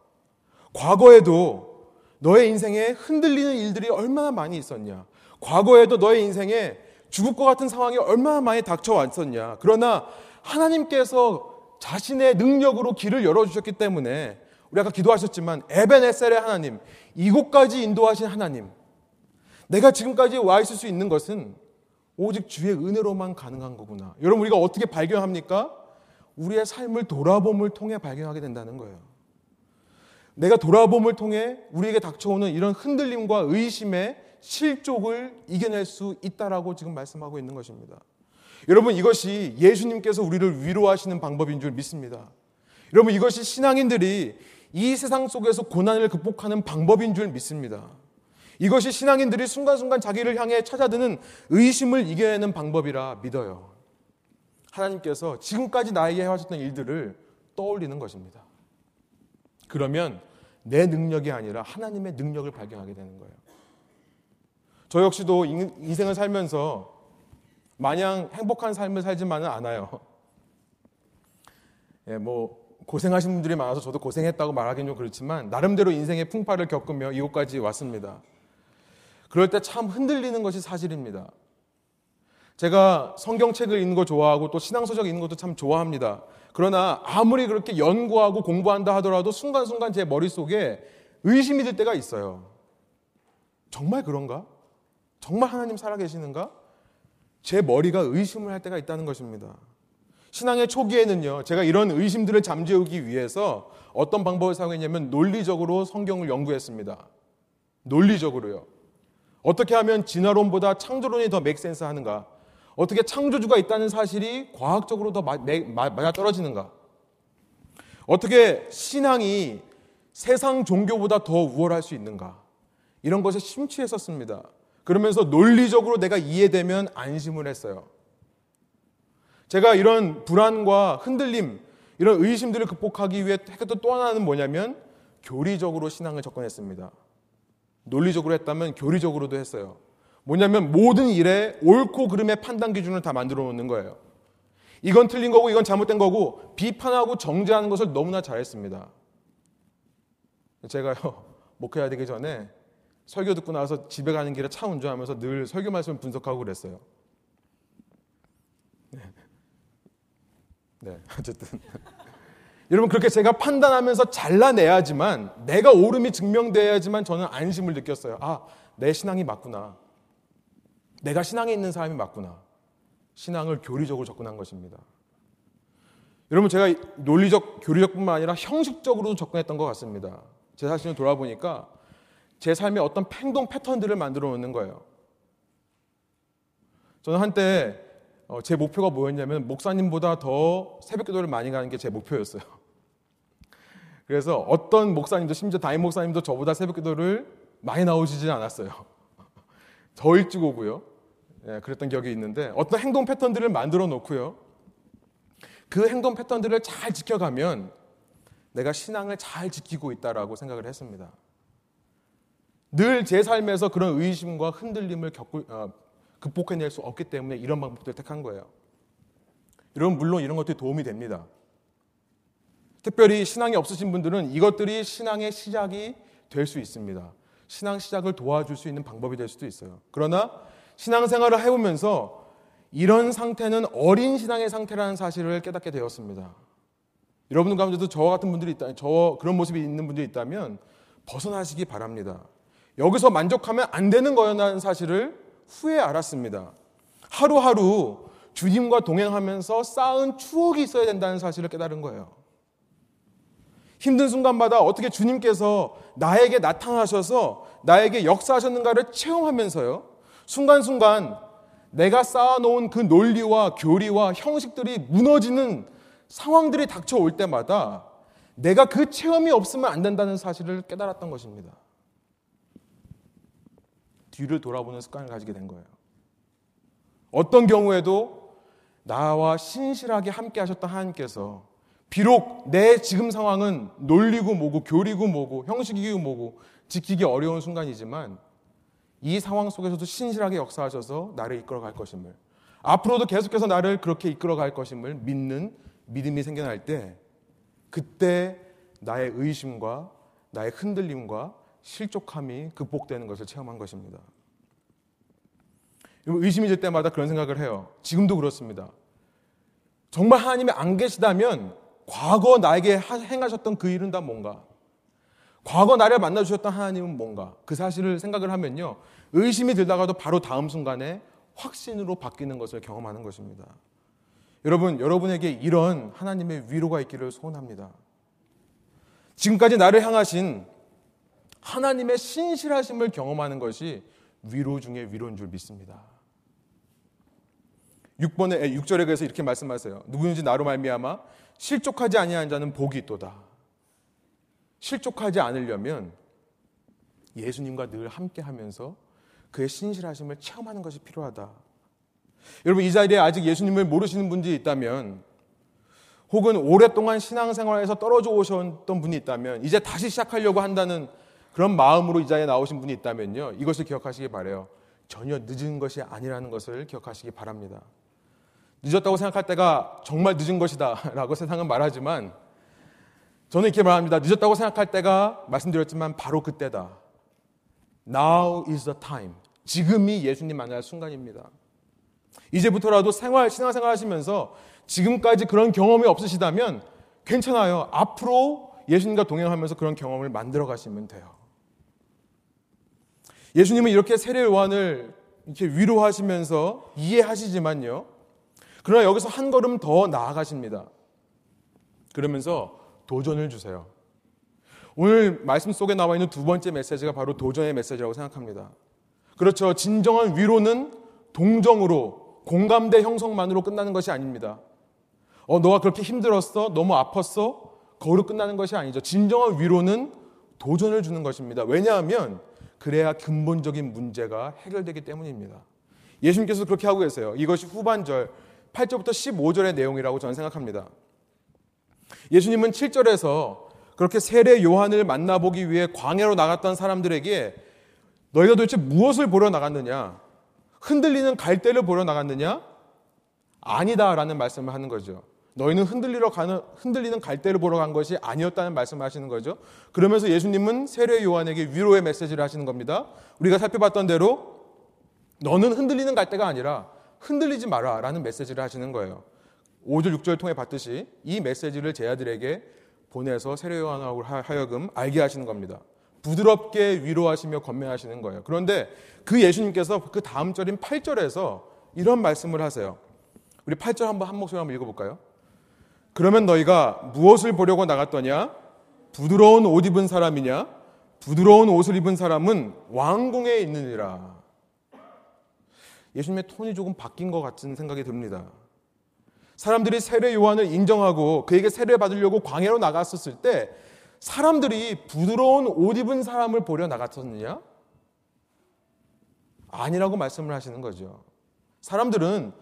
과거에도 너의 인생에 흔들리는 일들이 얼마나 많이 있었냐. 과거에도 너의 인생에 죽을 것 같은 상황이 얼마나 많이 닥쳐왔었냐. 그러나 하나님께서 자신의 능력으로 길을 열어주셨기 때문에 우리 아까 기도하셨지만 에벤에셀의 하나님, 이곳까지 인도하신 하나님, 내가 지금까지 와 있을 수 있는 것은 오직 주의 은혜로만 가능한 거구나. 여러분 우리가 어떻게 발견합니까? 우리의 삶을 돌아봄을 통해 발견하게 된다는 거예요. 내가 돌아봄을 통해 우리에게 닥쳐오는 이런 흔들림과 의심의 실족을 이겨낼 수 있다라고 지금 말씀하고 있는 것입니다. 여러분 이것이 예수님께서 우리를 위로하시는 방법인 줄 믿습니다. 여러분 이것이 신앙인들이 이 세상 속에서 고난을 극복하는 방법인 줄 믿습니다. 이것이 신앙인들이 순간순간 자기를 향해 찾아드는 의심을 이겨내는 방법이라 믿어요. 하나님께서 지금까지 나에게 해하셨던 일들을 떠올리는 것입니다. 그러면 내 능력이 아니라 하나님의 능력을 발견하게 되는 거예요. 저 역시도 인생을 살면서 마냥 행복한 삶을 살지만은 않아요. 예, 뭐 고생하신 분들이 많아서 저도 고생했다고 말하기는 좀 그렇지만 나름대로 인생의 풍파를 겪으며 이곳까지 왔습니다. 그럴 때 참 흔들리는 것이 사실입니다. 제가 성경책을 읽는 거 좋아하고 또 신앙서적 읽는 것도 참 좋아합니다. 그러나 아무리 그렇게 연구하고 공부한다 하더라도 순간순간 제 머릿속에 의심이 들 때가 있어요. 정말 그런가? 정말 하나님 살아계시는가? 제 머리가 의심을 할 때가 있다는 것입니다. 신앙의 초기에는요, 제가 이런 의심들을 잠재우기 위해서 어떤 방법을 사용했냐면 논리적으로 성경을 연구했습니다. 논리적으로요. 어떻게 하면 진화론보다 창조론이 더 맥센스 하는가? 어떻게 창조주가 있다는 사실이 과학적으로 더 맞아 떨어지는가? 어떻게 신앙이 세상 종교보다 더 우월할 수 있는가? 이런 것에 심취했었습니다. 그러면서 논리적으로 내가 이해되면 안심을 했어요. 제가 이런 불안과 흔들림, 이런 의심들을 극복하기 위해 했던 또 하나는 뭐냐면 교리적으로 신앙을 접근했습니다. 논리적으로 했다면 교리적으로도 했어요. 뭐냐면 모든 일에 옳고 그름의 판단 기준을 다 만들어 놓는 거예요. 이건 틀린 거고 이건 잘못된 거고 비판하고 정죄하는 것을 너무나 잘했습니다. 제가요 목회해야 되기 전에 설교 듣고 나서 집에 가는 길에 차 운전하면서 늘 설교 말씀을 분석하고 그랬어요. 네, 네 어쨌든 여러분 그렇게 제가 판단하면서 잘라내야지만 내가 옳음이 증명돼야지만 저는 안심을 느꼈어요. 아, 내 신앙이 맞구나. 내가 신앙에 있는 사람이 맞구나. 신앙을 교리적으로 접근한 것입니다. 여러분 제가 논리적, 교리적뿐만 아니라 형식적으로도 접근했던 것 같습니다. 제 자신을 돌아보니까 제 삶에 어떤 행동 패턴들을 만들어 놓는 거예요. 저는 한때 어, 제 목표가 뭐였냐면 목사님보다 더 새벽 기도를 많이 가는 게 제 목표였어요. 그래서 어떤 목사님도 심지어 담임 목사님도 저보다 새벽 기도를 많이 나오시진 않았어요. 더 일찍 오고요. 예, 그랬던 기억이 있는데 어떤 행동 패턴들을 만들어 놓고요. 그 행동 패턴들을 잘 지켜가면 내가 신앙을 잘 지키고 있다라고 생각을 했습니다. 늘 제 삶에서 그런 의심과 흔들림을 겪고 어, 극복해낼 수 없기 때문에 이런 방법들을 택한 거예요. 여러분 물론 이런 것들이 도움이 됩니다. 특별히 신앙이 없으신 분들은 이것들이 신앙의 시작이 될 수 있습니다. 신앙 시작을 도와줄 수 있는 방법이 될 수도 있어요. 그러나 신앙생활을 해오면서 이런 상태는 어린 신앙의 상태라는 사실을 깨닫게 되었습니다. 여러분 가운데도 저와 같은 분들이 있다, 저 그런 모습이 있는 분들이 있다면 벗어나시기 바랍니다. 여기서 만족하면 안 되는 거라는 사실을 후에 알았습니다. 하루하루 주님과 동행하면서 쌓은 추억이 있어야 된다는 사실을 깨달은 거예요. 힘든 순간마다 어떻게 주님께서 나에게 나타나셔서 나에게 역사하셨는가를 체험하면서요. 순간순간 내가 쌓아놓은 그 논리와 교리와 형식들이 무너지는 상황들이 닥쳐올 때마다 내가 그 체험이 없으면 안 된다는 사실을 깨달았던 것입니다. 뒤를 돌아보는 습관을 가지게 된 거예요. 어떤 경우에도 나와 신실하게 함께 하셨던 하나님께서 비록 내 지금 상황은 논리고 뭐고 교리고 뭐고 형식이고 뭐고 지키기 어려운 순간이지만 이 상황 속에서도 신실하게 역사하셔서 나를 이끌어 갈 것임을 앞으로도 계속해서 나를 그렇게 이끌어 갈 것임을 믿는 믿음이 생겨날 때 그때 나의 의심과 나의 흔들림과 실족함이 극복되는 것을 체험한 것입니다. 의심이 들 때마다 그런 생각을 해요. 지금도 그렇습니다. 정말 하나님이 안 계시다면 과거 나에게 행하셨던 그 일은 다 뭔가? 과거 나를 만나주셨던 하나님은 뭔가? 그 사실을 생각을 하면요. 의심이 들다가도 바로 다음 순간에 확신으로 바뀌는 것을 경험하는 것입니다. 여러분, 여러분에게 이런 하나님의 위로가 있기를 소원합니다. 지금까지 나를 향하신 하나님의 신실하심을 경험하는 것이 위로 중에 위로인 줄 믿습니다. 6번에 6절에 그래서 이렇게 말씀하세요. 누구든지 나로 말미암아 실족하지 아니하는 자는 복이 있도다. 실족하지 않으려면 예수님과 늘 함께 하면서 그의 신실하심을 체험하는 것이 필요하다. 여러분 이 자리에 아직 예수님을 모르시는 분들이 있다면 혹은 오랫동안 신앙생활에서 떨어져 오셨던 분이 있다면 이제 다시 시작하려고 한다는 그런 마음으로 이 자리에 나오신 분이 있다면요. 이것을 기억하시기 바래요. 전혀 늦은 것이 아니라는 것을 기억하시기 바랍니다. 늦었다고 생각할 때가 정말 늦은 것이다 라고 세상은 말하지만 저는 이렇게 말합니다. 늦었다고 생각할 때가 말씀드렸지만 바로 그때다. Now is the time. 지금이 예수님 만날 순간입니다. 이제부터라도 생활, 신앙생활 하시면서 지금까지 그런 경험이 없으시다면 괜찮아요. 앞으로 예수님과 동행하면서 그런 경험을 만들어 가시면 돼요. 예수님은 이렇게 세례 요한을 이렇게 위로하시면서 이해하시지만요. 그러나 여기서 한 걸음 더 나아가십니다. 그러면서 도전을 주세요. 오늘 말씀 속에 나와 있는 두 번째 메시지가 바로 도전의 메시지라고 생각합니다. 그렇죠. 진정한 위로는 동정으로 공감대 형성만으로 끝나는 것이 아닙니다. 어, 너가 그렇게 힘들었어? 너무 아팠어? 거기로 끝나는 것이 아니죠. 진정한 위로는 도전을 주는 것입니다. 왜냐하면 그래야 근본적인 문제가 해결되기 때문입니다. 예수님께서 그렇게 하고 계세요. 이것이 후반절 8절부터 15절의 내용이라고 저는 생각합니다. 예수님은 7절에서 그렇게 세례 요한을 만나보기 위해 광야로 나갔던 사람들에게 너희가 도대체 무엇을 보러 나갔느냐? 흔들리는 갈대를 보러 나갔느냐? 아니다라는 말씀을 하는 거죠. 너희는 흔들리러 가는 흔들리는 갈대를 보러 간 것이 아니었다는 말씀을 하시는 거죠. 그러면서 예수님은 세례 요한에게 위로의 메시지를 하시는 겁니다. 우리가 살펴봤던 대로 너는 흔들리는 갈대가 아니라 흔들리지 마라 라는 메시지를 하시는 거예요. 5절, 6절 통해 봤듯이 이 메시지를 제 아들에게 보내서 세례 요한하고 하여금 알게 하시는 겁니다. 부드럽게 위로하시며 건면하시는 거예요. 그런데 그 예수님께서 그 다음 절인 8절에서 이런 말씀을 하세요. 우리 8절 한번 한 목소리 한번 읽어볼까요? 그러면 너희가 무엇을 보려고 나갔더냐? 부드러운 옷 입은 사람이냐? 부드러운 옷을 입은 사람은 왕궁에 있느니라. 예수님의 톤이 조금 바뀐 것 같은 생각이 듭니다. 사람들이 세례 요한을 인정하고 그에게 세례 받으려고 광야로 나갔었을 때 사람들이 부드러운 옷 입은 사람을 보려 나갔었느냐? 아니라고 말씀을 하시는 거죠. 사람들은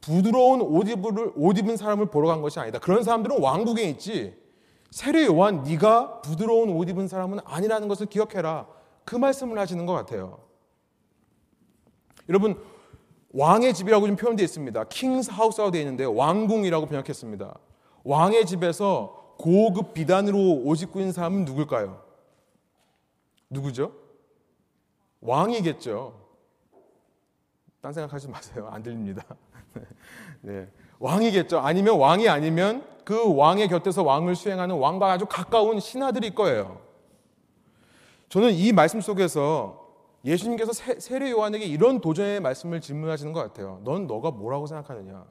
부드러운 옷, 입을, 옷 입은 사람을 보러 간 것이 아니다. 그런 사람들은 왕국에 있지. 세례 요한 네가 부드러운 옷 입은 사람은 아니라는 것을 기억해라. 그 말씀을 하시는 것 같아요. 여러분 왕의 집이라고 좀 표현되어 있습니다. 킹스 하우스라고 되어 있는데 왕궁이라고 번역했습니다. 왕의 집에서 고급 비단으로 옷 입고 있는 사람은 누굴까요? 누구죠? 왕이겠죠. 딴 생각하지 마세요. 안 들립니다. 네. 왕이겠죠. 아니면 왕이 아니면 그 왕의 곁에서 왕을 수행하는 왕과 아주 가까운 신하들일 거예요. 저는 이 말씀 속에서 예수님께서 세례 요한에게 이런 도전의 말씀을 질문하시는 것 같아요. 넌 너가 뭐라고 생각하느냐?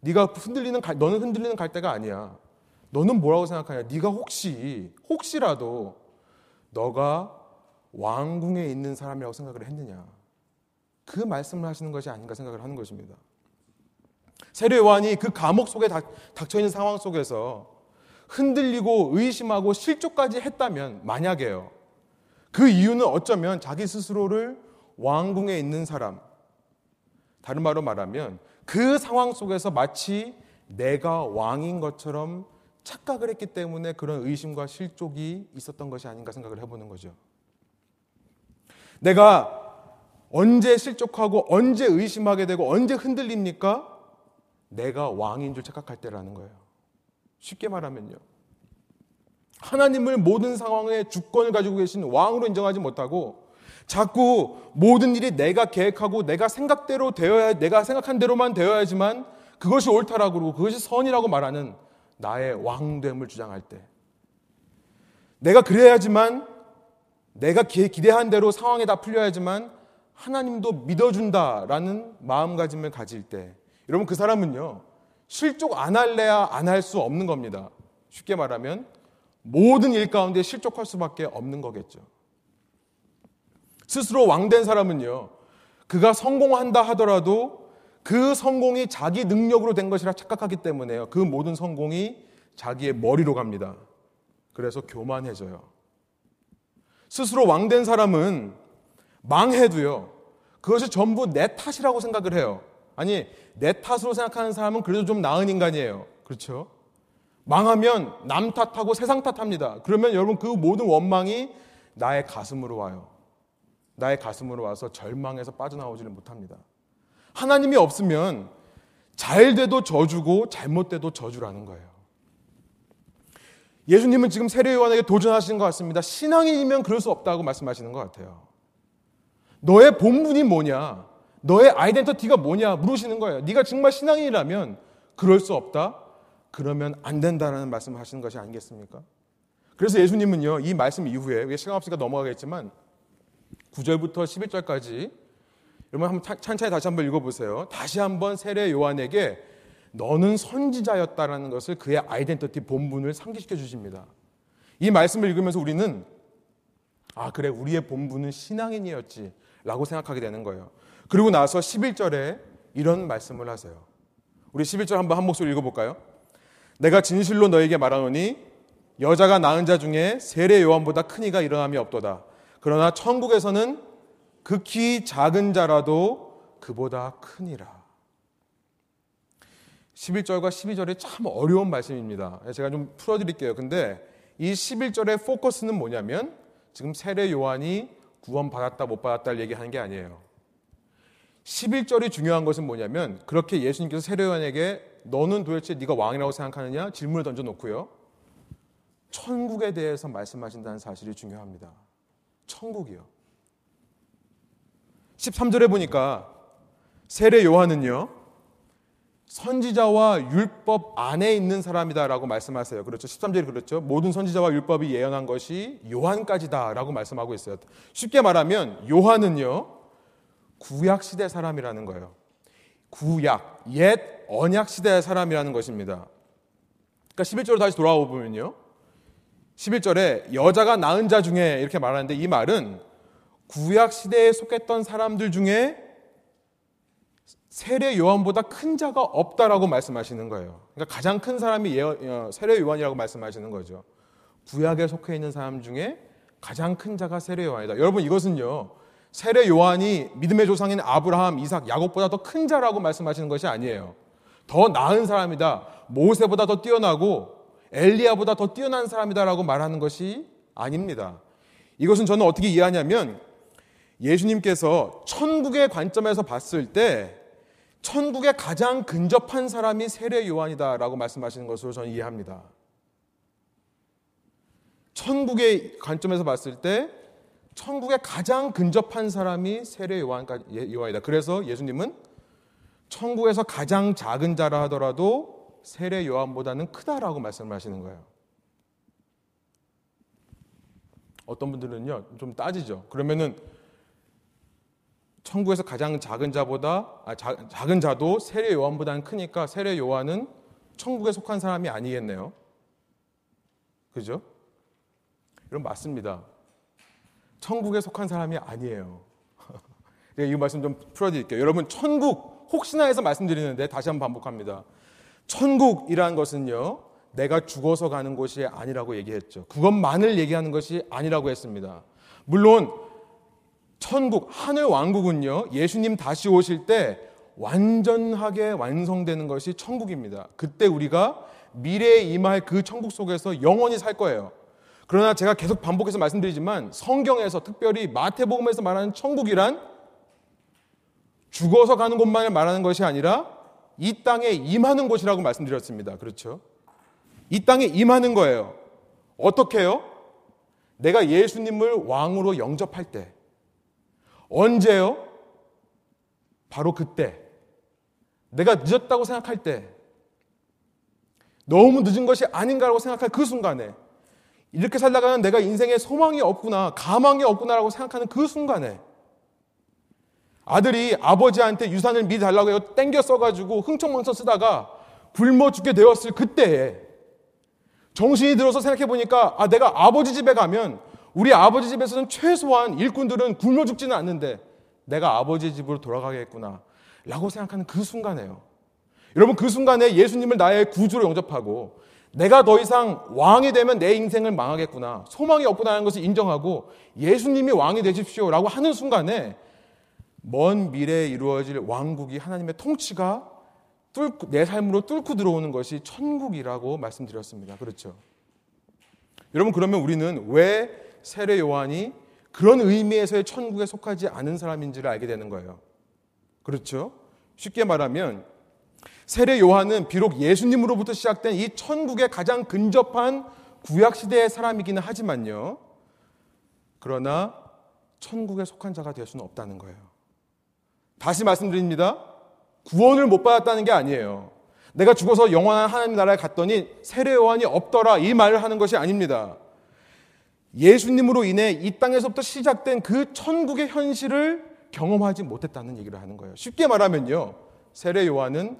네가 흔들리는 너는 흔들리는 갈대가 아니야. 너는 뭐라고 생각하냐? 네가 혹시 혹시라도 너가 왕궁에 있는 사람이라고 생각을 했느냐? 그 말씀을 하시는 것이 아닌가 생각을 하는 것입니다. 세례 요한이 그 감옥 속에 닥쳐 있는 상황 속에서 흔들리고 의심하고 실족까지 했다면 만약에요. 그 이유는 어쩌면 자기 스스로를 왕궁에 있는 사람, 다른 말로 말하면 그 상황 속에서 마치 내가 왕인 것처럼 착각을 했기 때문에 그런 의심과 실족이 있었던 것이 아닌가 생각을 해보는 거죠. 내가 언제 실족하고 언제 의심하게 되고 언제 흔들립니까? 내가 왕인 줄 착각할 때라는 거예요. 쉽게 말하면요. 하나님을 모든 상황에 주권을 가지고 계신 왕으로 인정하지 못하고 자꾸 모든 일이 내가 계획하고 내가 생각대로 되어야 내가 생각한 대로만 되어야지만 그것이 옳다라고 그러고 그것이 선이라고 말하는 나의 왕됨을 주장할 때 내가 그래야지만 내가 기대한 대로 상황에 다 풀려야지만 하나님도 믿어준다라는 마음가짐을 가질 때 여러분 그 사람은요 실족 안 할래야 안 할 수 없는 겁니다. 쉽게 말하면 모든 일 가운데 실족할 수밖에 없는 거겠죠. 스스로 왕된 사람은요, 그가 성공한다 하더라도 그 성공이 자기 능력으로 된 것이라 착각하기 때문에요. 그 모든 성공이 자기의 머리로 갑니다. 그래서 교만해져요. 스스로 왕된 사람은 망해도요, 그것이 전부 내 탓이라고 생각을 해요. 아니, 내 탓으로 생각하는 사람은 그래도 좀 나은 인간이에요. 그렇죠? 망하면 남 탓하고 세상 탓합니다. 그러면 여러분 그 모든 원망이 나의 가슴으로 와요. 나의 가슴으로 와서 절망에서 빠져나오지를 못합니다. 하나님이 없으면 잘 돼도 저주고 잘못 돼도 저주라는 거예요. 예수님은 지금 세례 요한에게 도전하시는 것 같습니다. 신앙인이면 그럴 수 없다고 말씀하시는 것 같아요. 너의 본분이 뭐냐? 너의 아이덴티티가 뭐냐? 물으시는 거예요. 네가 정말 신앙인이라면 그럴 수 없다. 그러면 안 된다라는 말씀을 하시는 것이 아니겠습니까? 그래서 예수님은요, 이 말씀 이후에, 왜 시간 없으니까 넘어가겠지만, 9절부터 11절까지, 여러분 한번 찬찬히 다시 한번 읽어보세요. 다시 한번 세례 요한에게 너는 선지자였다라는 것을 그의 아이덴티티 본분을 상기시켜 주십니다. 이 말씀을 읽으면서 우리는 아, 그래, 우리의 본분은 신앙인이었지. 라고 생각하게 되는 거예요. 그리고 나서 11절에 이런 말씀을 하세요. 우리 11절 한번 한 목소리 읽어볼까요? 내가 진실로 너에게 말하노니 여자가 낳은 자 중에 세례 요한보다 큰 이가 일어남이 없도다. 그러나 천국에서는 극히 작은 자라도 그보다 크니라. 11절과 12절이 참 어려운 말씀입니다. 제가 좀 풀어드릴게요. 근데 이 11절의 포커스는 뭐냐면 지금 세례 요한이 구원받았다 못 받았다를 얘기하는 게 아니에요. 11절이 중요한 것은 뭐냐면 그렇게 예수님께서 세례 요한에게 너는 도대체 네가 왕이라고 생각하느냐 질문을 던져 놓고요. 천국에 대해서 말씀하신다는 사실이 중요합니다. 천국이요. 13절에 보니까 세례 요한은요. 선지자와 율법 안에 있는 사람이다라고 말씀하세요. 그렇죠. 13절이 그렇죠. 모든 선지자와 율법이 예언한 것이 요한까지다라고 말씀하고 있어요. 쉽게 말하면 요한은요. 구약 시대 사람이라는 거예요. 구약, 옛 언약 시대의 사람이라는 것입니다. 그러니까 11절로 다시 돌아와 보면요. 11절에 여자가 낳은 자 중에 이렇게 말하는데 이 말은 구약 시대에 속했던 사람들 중에 세례 요한보다 큰 자가 없다라고 말씀하시는 거예요. 그러니까 가장 큰 사람이 예, 어, 세례 요한이라고 말씀하시는 거죠. 구약에 속해 있는 사람 중에 가장 큰 자가 세례 요한이다. 여러분 이것은요. 세례 요한이 믿음의 조상인 아브라함, 이삭, 야곱보다 더 큰 자라고 말씀하시는 것이 아니에요. 더 나은 사람이다. 모세보다 더 뛰어나고 엘리야보다 더 뛰어난 사람이다라고 말하는 것이 아닙니다. 이것은 저는 어떻게 이해하냐면 예수님께서 천국의 관점에서 봤을 때 천국에 가장 근접한 사람이 세례 요한이다라고 말씀하시는 것으로 저는 이해합니다. 천국의 관점에서 봤을 때 천국에 가장 근접한 사람이 세례 요한이다. 그래서 예수님은 천국에서 가장 작은 자라 하더라도 세례 요한보다는 크다라고 말씀하시는 거예요. 어떤 분들은요, 좀 따지죠. 그러면은 천국에서 가장 작은 자보다 아, 자, 작은 자도 세례 요한보다는 크니까 세례 요한은 천국에 속한 사람이 아니겠네요. 그죠? 이런 맞습니다. 천국에 속한 사람이 아니에요. 이 말씀 좀 풀어드릴게요. 여러분 천국 혹시나 해서 말씀드리는데 다시 한번 반복합니다. 천국이라는 것은요 내가 죽어서 가는 곳이 아니라고 얘기했죠. 그것만을 얘기하는 것이 아니라고 했습니다. 물론 천국, 하늘 왕국은요, 예수님 다시 오실 때 완전하게 완성되는 것이 천국입니다. 그때 우리가 미래에 임할 그 천국 속에서 영원히 살 거예요. 그러나 제가 계속 반복해서 말씀드리지만 성경에서 특별히 마태복음에서 말하는 천국이란 죽어서 가는 곳만을 말하는 것이 아니라 이 땅에 임하는 곳이라고 말씀드렸습니다. 그렇죠? 이 땅에 임하는 거예요. 어떻게 해요? 내가 예수님을 왕으로 영접할 때, 언제요? 바로 그때. 내가 늦었다고 생각할 때. 너무 늦은 것이 아닌가라고 생각할 그 순간에. 이렇게 살다가는 내가 인생에 소망이 없구나, 가망이 없구나라고 생각하는 그 순간에. 아들이 아버지한테 유산을 미리 달라고 해서 땡겨 써가지고 흥청망청 쓰다가 굶어 죽게 되었을 그때에 정신이 들어서 생각해 보니까 아, 내가 아버지 집에 가면 우리 아버지 집에서는 최소한 일꾼들은 굶어 죽지는 않는데 내가 아버지 집으로 돌아가겠구나. 라고 생각하는 그 순간에요. 여러분 그 순간에 예수님을 나의 구주로 영접하고 내가 더 이상 왕이 되면 내 인생을 망하겠구나. 소망이 없구나라는 것을 인정하고 예수님이 왕이 되십시오. 라고 하는 순간에 먼 미래에 이루어질 왕국이 하나님의 통치가 뚫고, 내 삶으로 뚫고 들어오는 것이 천국이라고 말씀드렸습니다. 그렇죠. 여러분 그러면 우리는 왜 세례 요한이 그런 의미에서의 천국에 속하지 않은 사람인지를 알게 되는 거예요. 그렇죠? 쉽게 말하면 세례 요한은 비록 예수님으로부터 시작된 이 천국에 가장 근접한 구약 시대의 사람이기는 하지만요. 그러나 천국에 속한 자가 될 수는 없다는 거예요. 다시 말씀드립니다. 구원을 못 받았다는 게 아니에요. 내가 죽어서 영원한 하나님 나라에 갔더니 세례 요한이 없더라 이 말을 하는 것이 아닙니다. 예수님으로 인해 이 땅에서부터 시작된 그 천국의 현실을 경험하지 못했다는 얘기를 하는 거예요. 쉽게 말하면요. 세례 요한은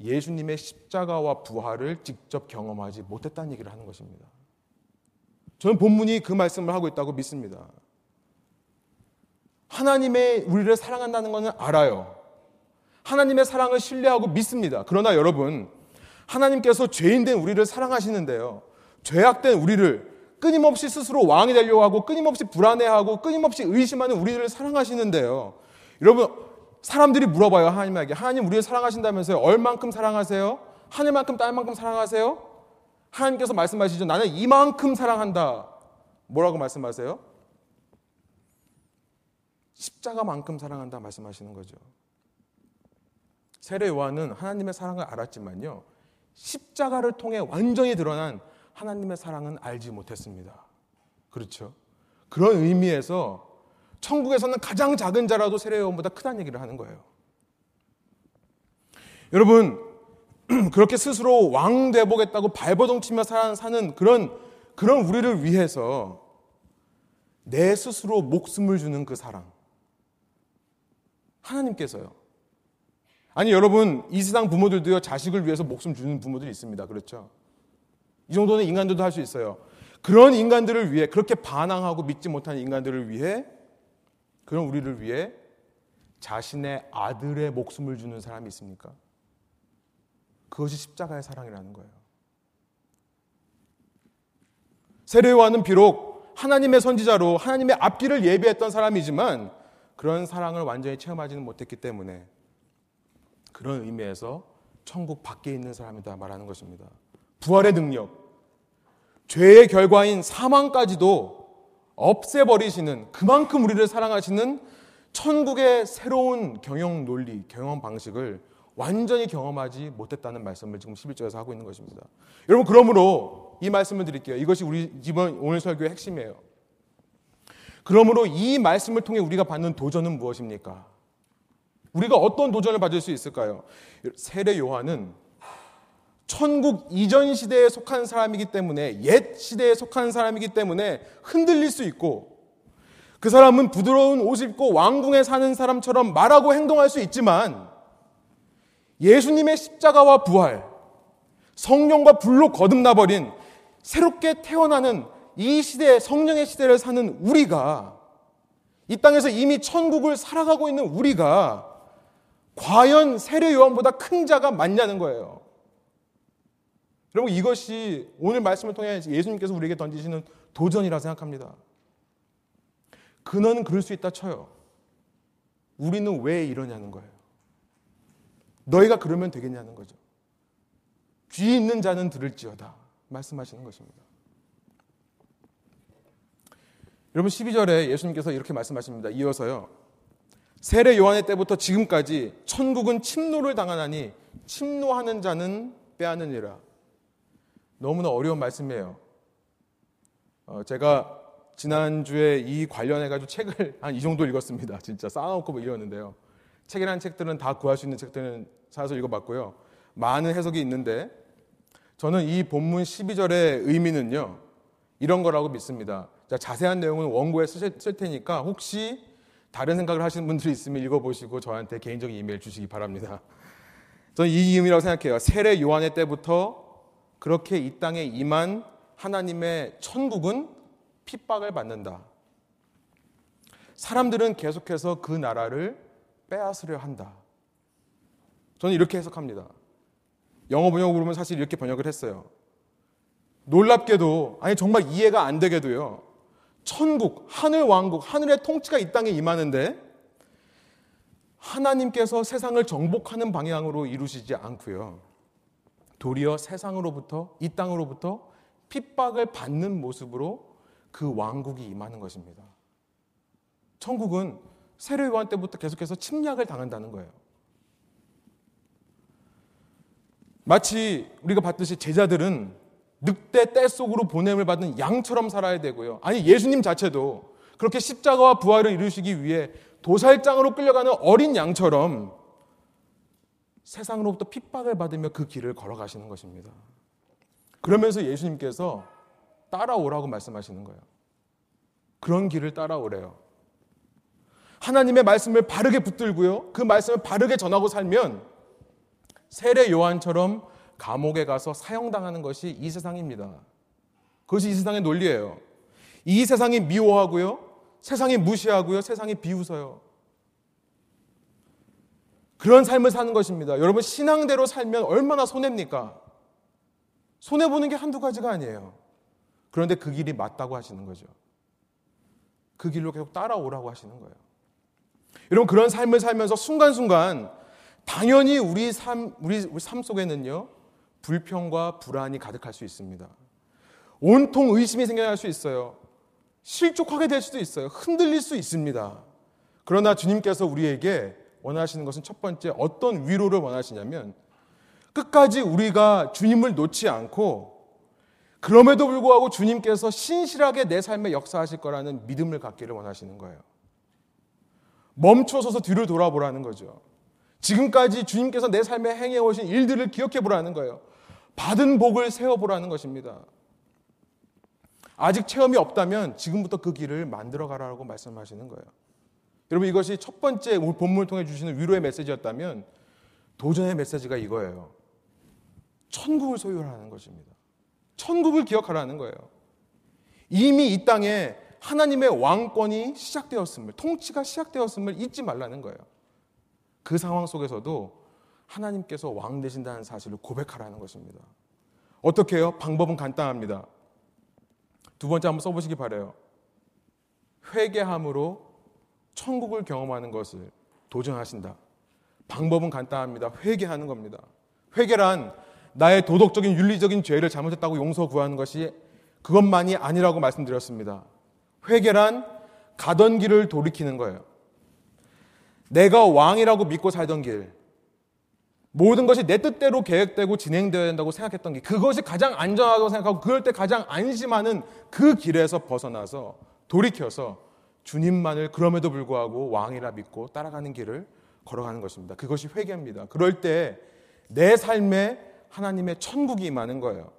예수님의 십자가와 부활을 직접 경험하지 못했다는 얘기를 하는 것입니다. 저는 본문이 그 말씀을 하고 있다고 믿습니다. 하나님의 우리를 사랑한다는 것은 알아요. 하나님의 사랑을 신뢰하고 믿습니다. 그러나 여러분, 하나님께서 죄인된 우리를 사랑하시는데요. 죄악된 우리를 끊임없이 스스로 왕이 되려고 하고 끊임없이 불안해하고 끊임없이 의심하는 우리들을 사랑하시는데요. 여러분 사람들이 물어봐요 하나님에게 하나님 우리를 사랑하신다면서요 얼만큼 사랑하세요? 하늘만큼 딸만큼 사랑하세요? 하나님께서 말씀하시죠 나는 이만큼 사랑한다. 뭐라고 말씀하세요? 십자가만큼 사랑한다 말씀하시는 거죠. 세례 요한은 하나님의 사랑을 알았지만요. 십자가를 통해 완전히 드러난 하나님의 사랑은 알지 못했습니다. 그렇죠? 그런 의미에서 천국에서는 가장 작은 자라도 세례요한보다 크다는 얘기를 하는 거예요. 여러분, 그렇게 스스로 왕 되보겠다고 발버둥 치며 사는 그런, 그런 우리를 위해서 내 스스로 목숨을 주는 그 사랑. 하나님께서요. 아니, 여러분, 이 세상 부모들도요, 자식을 위해서 목숨 주는 부모들이 있습니다. 그렇죠? 이 정도는 인간들도 할 수 있어요. 그런 인간들을 위해 그렇게 반항하고 믿지 못하는 인간들을 위해 그런 우리를 위해 자신의 아들의 목숨을 주는 사람이 있습니까? 그것이 십자가의 사랑이라는 거예요. 세례요한은 비록 하나님의 선지자로 하나님의 앞길을 예비했던 사람이지만 그런 사랑을 완전히 체험하지는 못했기 때문에 그런 의미에서 천국 밖에 있는 사람이다 말하는 것입니다. 부활의 능력, 죄의 결과인 사망까지도 없애버리시는 그만큼 우리를 사랑하시는 천국의 새로운 경영 논리, 경영 방식을 완전히 경험하지 못했다는 말씀을 지금 11절에서 하고 있는 것입니다. 여러분, 그러므로 이 말씀을 드릴게요. 이것이 우리 이번 오늘 설교의 핵심이에요. 그러므로 이 말씀을 통해 우리가 받는 도전은 무엇입니까? 우리가 어떤 도전을 받을 수 있을까요? 세례 요한은 천국 이전 시대에 속한 사람이기 때문에 옛 시대에 속한 사람이기 때문에 흔들릴 수 있고 그 사람은 부드러운 옷 입고 왕궁에 사는 사람처럼 말하고 행동할 수 있지만 예수님의 십자가와 부활, 성령과 불로 거듭나 버린 새롭게 태어나는 이 시대, 성령의 시대를 사는 우리가 이 땅에서 이미 천국을 살아가고 있는 우리가 과연 세례 요한보다 큰 자가 맞냐는 거예요. 여러분 이것이 오늘 말씀을 통해 예수님께서 우리에게 던지시는 도전이라 생각합니다. 그는 그럴 수 있다 쳐요. 우리는 왜 이러냐는 거예요. 너희가 그러면 되겠냐는 거죠. 귀 있는 자는 들을지어다. 말씀하시는 것입니다. 여러분 12절에 예수님께서 이렇게 말씀하십니다. 이어서요. 세례 요한의 때부터 지금까지 천국은 침노를 당하나니 침노하는 자는 빼앗느니라. 너무나 어려운 말씀이에요. 어, 제가 지난주에 이 관련해가지고 책을 한 이 정도 읽었습니다. 진짜 쌓아놓고 뭐 이러는데요. 책이라는 책들은 다 구할 수 있는 책들은 사서 읽어봤고요. 많은 해석이 있는데 저는 이 본문 12절의 의미는요. 이런 거라고 믿습니다. 자, 자세한 내용은 원고에 쓰실, 쓸 테니까 혹시 다른 생각을 하시는 분들이 있으면 읽어보시고 저한테 개인적인 이메일 주시기 바랍니다. 저는 이 의미라고 생각해요. 세례 요한의 때부터 그렇게 이 땅에 임한 하나님의 천국은 핍박을 받는다. 사람들은 계속해서 그 나라를 빼앗으려 한다. 저는 이렇게 해석합니다. 영어 번역으로 보면 사실 이렇게 번역을 했어요. 놀랍게도, 아니 정말 이해가 안 되게도요. 천국, 하늘 왕국, 하늘의 통치가 이 땅에 임하는데 하나님께서 세상을 정복하는 방향으로 이루시지 않고요. 도리어 세상으로부터 이 땅으로부터 핍박을 받는 모습으로 그 왕국이 임하는 것입니다. 천국은 세례 요한 때부터 계속해서 침략을 당한다는 거예요. 마치 우리가 봤듯이 제자들은 늑대 떼 속으로 보냄을 받은 양처럼 살아야 되고요. 아니 예수님 자체도 그렇게 십자가와 부활을 이루시기 위해 도살장으로 끌려가는 어린 양처럼 세상으로부터 핍박을 받으며 그 길을 걸어가시는 것입니다. 그러면서 예수님께서 따라오라고 말씀하시는 거예요. 그런 길을 따라오래요. 하나님의 말씀을 바르게 붙들고요. 그 말씀을 바르게 전하고 살면 세례 요한처럼 감옥에 가서 사형당하는 것이 이 세상입니다. 그것이 이 세상의 논리예요. 이 세상이 미워하고요. 세상이 무시하고요. 세상이 비웃어요. 그런 삶을 사는 것입니다. 여러분, 신앙대로 살면 얼마나 손해입니까? 손해보는 게 한두 가지가 아니에요. 그런데 그 길이 맞다고 하시는 거죠. 그 길로 계속 따라오라고 하시는 거예요. 여러분, 그런 삶을 살면서 순간순간 당연히 우리 삶, 우리, 우리 삶 속에는요, 불평과 불안이 가득할 수 있습니다. 온통 의심이 생겨날 수 있어요. 실족하게 될 수도 있어요. 흔들릴 수 있습니다. 그러나 주님께서 우리에게 원하시는 것은 첫 번째 어떤 위로를 원하시냐면 끝까지 우리가 주님을 놓지 않고 그럼에도 불구하고 주님께서 신실하게 내 삶에 역사하실 거라는 믿음을 갖기를 원하시는 거예요. 멈춰서서 뒤를 돌아보라는 거죠. 지금까지 주님께서 내 삶에 행해 오신 일들을 기억해 보라는 거예요. 받은 복을 세워 보라는 것입니다. 아직 체험이 없다면 지금부터 그 길을 만들어 가라고 말씀하시는 거예요. 여러분 이것이 첫 번째 본문을 통해 주시는 위로의 메시지였다면 도전의 메시지가 이거예요. 천국을 소유하라는 것입니다. 천국을 기억하라는 거예요. 이미 이 땅에 하나님의 왕권이 시작되었음을, 통치가 시작되었음을 잊지 말라는 거예요. 그 상황 속에서도 하나님께서 왕 되신다는 사실을 고백하라는 것입니다. 어떻게 해요? 방법은 간단합니다. 두 번째 한번 써보시기 바래요. 회개함으로 천국을 경험하는 것을 도전하신다. 방법은 간단합니다. 회개하는 겁니다. 회개란 나의 도덕적인 윤리적인 죄를 잘못했다고 용서 구하는 것이 그것만이 아니라고 말씀드렸습니다. 회개란 가던 길을 돌이키는 거예요. 내가 왕이라고 믿고 살던 길, 모든 것이 내 뜻대로 계획되고 진행되어야 된다고 생각했던 게 그것이 가장 안전하다고 생각하고 그럴 때 가장 안심하는 그 길에서 벗어나서 돌이켜서 주님만을 그럼에도 불구하고 왕이라 믿고 따라가는 길을 걸어가는 것입니다. 그것이 회개입니다. 그럴 때 내 삶에 하나님의 천국이 임하는 거예요.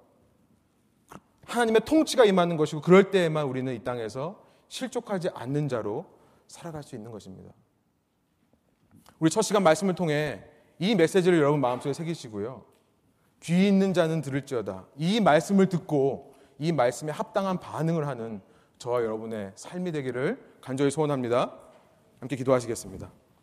하나님의 통치가 임하는 것이고 그럴 때에만 우리는 이 땅에서 실족하지 않는 자로 살아갈 수 있는 것입니다. 우리 첫 시간 말씀을 통해 이 메시지를 여러분 마음속에 새기시고요. 귀 있는 자는 들을지어다. 이 말씀을 듣고 이 말씀에 합당한 반응을 하는 저와 여러분의 삶이 되기를 간절히 소원합니다. 함께 기도하시겠습니다.